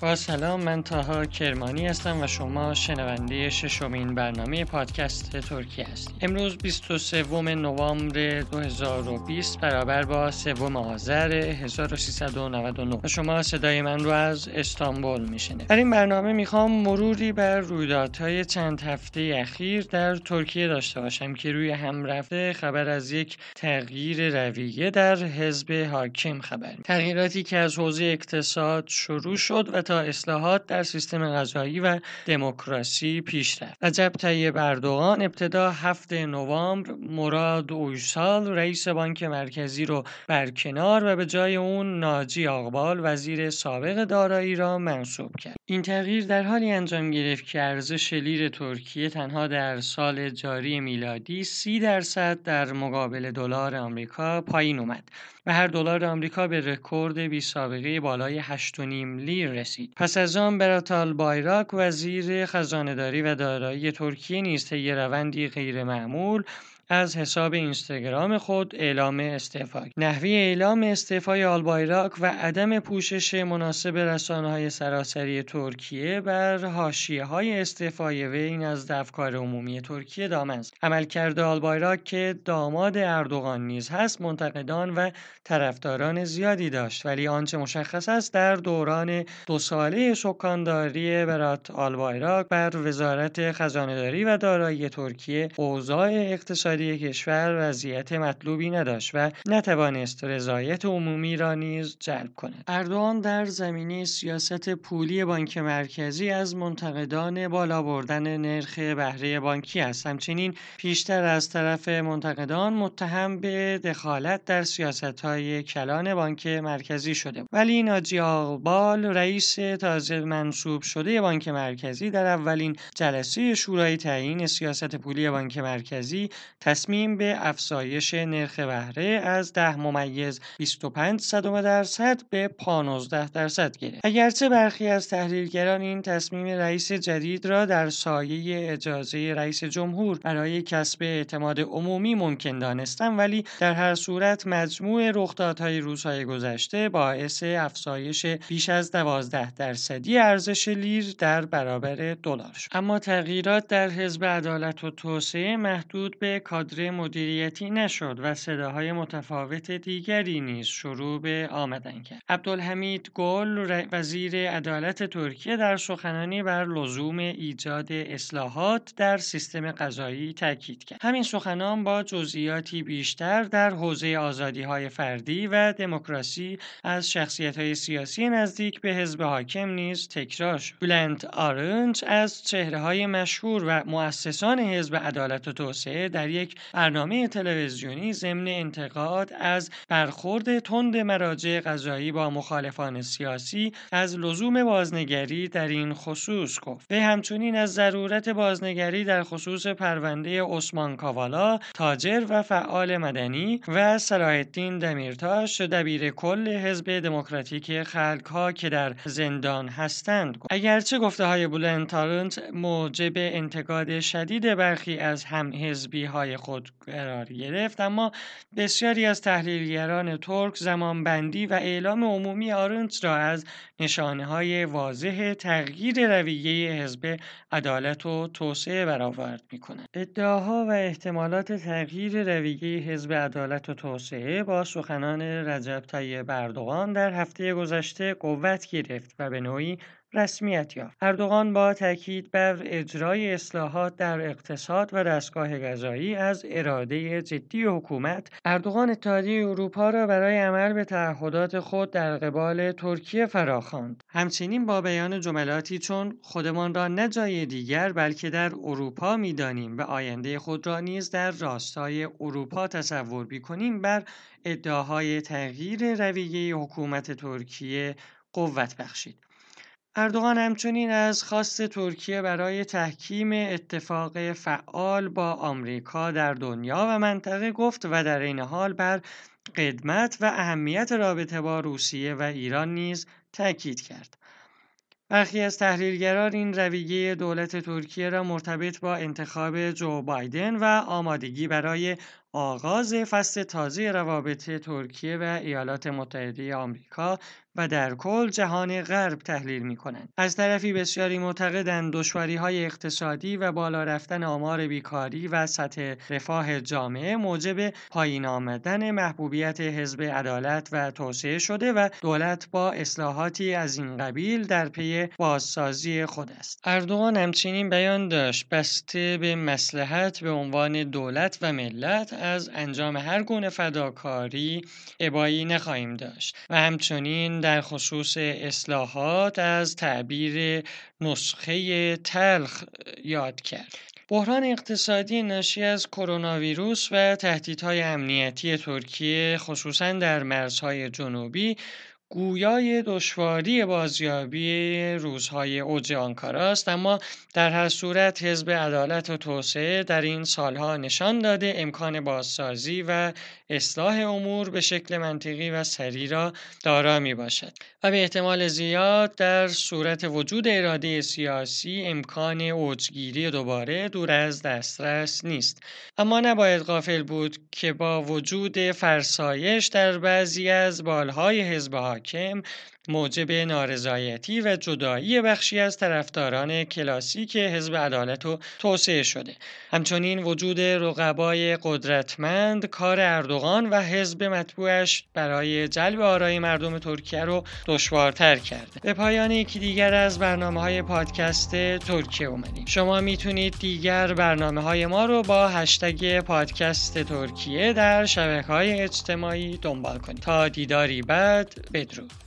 با سلام من تاها کرمانی هستم و شما شنونده ششمین برنامه پادکست ترکیه هستید. امروز 23 نوامبر 2020 برابر با 3 آذر 1399 و شما صدای من رو از استانبول میشنه در این برنامه می‌خوام مروری بر رویدادهای چند هفته اخیر در ترکیه داشته باشم که روی هم رفته خبر از یک تغییر رویه در حزب حاکم خبر تغییراتی که از حوزه اقتصاد شروع شد و تا اصلاحات در سیستم غذایی و دموکراسی پیش رفت. رجب طیب اردوغان ابتدا هفت نوامبر مراد اویسال رئیس بانک مرکزی رو برکنار و به جای اون ناجی آقبال وزیر سابق دارایی را منصوب کرد. این تغییر در حالی انجام گرفت که ارزش لیر ترکیه تنها در سال جاری میلادی سی درصد در مقابل دلار آمریکا پایین اومد و هر دلار آمریکا به رکورد بی سابقه بالای 8.5 لیر رسید. پس از آن برات آلبایراک وزیر خزانهداری و دارایی ترکیه نیز طی روندی غیرمعمول از حساب اینستاگرام خود اعلام استعفا. نحوی اعلام استعفای آلبایراک و عدم پوشش مناسب رسانه های سراسری ترکیه بر حاشیه های استعفای وی نزد افکار عمومی ترکیه دامن است. عملکرد آلبایراک که داماد اردوغان نیز هست منتقدان و طرفداران زیادی داشت ولی آنچه مشخص است در دوران دو ساله سکانداری برات آلبایراک بر وزارت خزانهداری و دارایی ترکیه اوضاع اقتصادی اقتصادی کشور وضعیت مطلوبی نداشت و نتوانست رضایت عمومی را نیز جلب کند. اردوان در زمینه سیاست پولی بانک مرکزی از منتقدان بالا بردن نرخ بهره بانکی است. همچنین پیشتر از طرف منتقدان متهم به دخالت در سیاست های کلان بانک مرکزی شده. ولی ناجی آقبال رئیس تازه منصوب شده بانک مرکزی در اولین جلسه شورای تعیین سیاست پولی بانک مرکزی تصمیم به افزایش نرخ بهره از 10 ممیز 25 صدم درصد به 15 درصد گرفت. اگرچه برخی از تحلیلگران این تصمیم رئیس جدید را در سایه اجازه رئیس جمهور برای کسب اعتماد عمومی ممکن دانستند ولی در هر صورت مجموع رخدادهای روزهای گذشته باعث افزایش بیش از 12 درصدی ارزش لیر در برابر دلار شد. اما تغییرات در حزب عدالت و توسعه محدود به کادر مدیریتی نشد و صداهای متفاوت دیگری نیز شروع به آمدن کرد. عبدالحمید گل وزیر عدالت ترکیه در سخنانی بر لزوم ایجاد اصلاحات در سیستم قضایی تاکید کرد. همین سخنان با جزئیاتی بیشتر در حوزه آزادی های فردی و دموکراسی از شخصیت های سیاسی نزدیک به حزب حاکم نیز تکرار شد. بلند آرنج از چهره های مشهور و مؤسسان حزب عدالت و توسعه در یک برنامه تلویزیونی ضمن انتقاد از برخورد تند مراجع قضایی با مخالفان سیاسی از لزوم بازنگری در این خصوص گفت. وی همچنین از ضرورت بازنگری در خصوص پرونده عثمان کاوالا تاجر و فعال مدنی و صلاح الدین دمیرتاش دبیر کل حزب دموکراتیک خلقها که در زندان هستند گفت. اگرچه گفته های بلند تارنت موجب انتقاد شدید برخی از هم های خود قرار گرفت اما بسیاری از تحلیلگران ترک زمانبندی و اعلام عمومی آرنت را از نشانه های واضح تغییر رویه حزب عدالت و توسعه برآورد می کنند. ادعاها و احتمالات تغییر رویه حزب عدالت و توسعه با سخنان رجب طیب اردوغان در هفته گذشته قوت گرفت و به نوعی رسمیت یافت. اردوغان با تاکید بر اجرای اصلاحات در اقتصاد و دستگاه غذایی از اراده جدی حکومت اردوغان اتحادیه اروپا را برای عمل به تعهدات خود در قبال ترکیه فراخواند همچنین با بیان جملاتی چون خودمان را نه جای دیگر بلکه در اروپا می‌دانیم و آینده خود را نیز در راستای اروپا تصور بیکنیم بر ادعاهای تغییر رویه حکومت ترکیه قوت بخشید اردوغان همچنین از خواست ترکیه برای تحکیم اتفاق فعال با آمریکا در دنیا و منطقه گفت و در این حال بر قدمت و اهمیت رابطه با روسیه و ایران نیز تاکید کرد. برخی از تحلیلگران این رویه دولت ترکیه را مرتبط با انتخاب جو بایدن و آمادگی برای آغاز فصل تازه روابط ترکیه و ایالات متحده آمریکا و در کل جهان غرب تحلیل می کنند. از طرفی بسیاری معتقدند دشواری های اقتصادی و بالا رفتن آمار بیکاری و سطح رفاه جامعه موجب پایین آمدن محبوبیت حزب عدالت و توسعه شده و دولت با اصلاحاتی از این قبیل در پی بازسازی خود است. اردوغان همچنین بیان داشت بسته به مسلحت به عنوان دولت و ملت از انجام هر گونه فداکاری ابایی نخواهیم داشت و همچنین در خصوص اصلاحات از تعبیر نسخه تلخ یاد کرد. بحران اقتصادی ناشی از کرونا ویروس و تهدیدهای امنیتی ترکیه خصوصا در مرزهای جنوبی گویای دشواری بازیابی روزهای اوج آنکارا است اما در هر صورت حزب عدالت و توسعه در این سالها نشان داده امکان بازسازی و اصلاح امور به شکل منطقی و سریع را دارا می باشد. و به احتمال زیاد در صورت وجود اراده سیاسی امکان اوجگیری دوباره دور از دسترس نیست. اما نباید غافل بود که با وجود فرسایش در بعضی از بالهای حزب حاکم موجب نارضایتی و جدایی بخشی از طرفداران کلاسیک حزب عدالت و توسعه شده. همچنین وجود رقبای قدرتمند کار اردوغان و حزب مطبوعش برای جلب آرای مردم ترکیه رو دشوارتر کرده. به پایان یکی دیگر از برنامه های پادکست ترکیه اومدیم. شما می‌تونید دیگر برنامه های ما رو با هشتگ پادکست ترکیه در شبکه های اجتماعی دنبال کنید. تا دیداری بعد بدرود.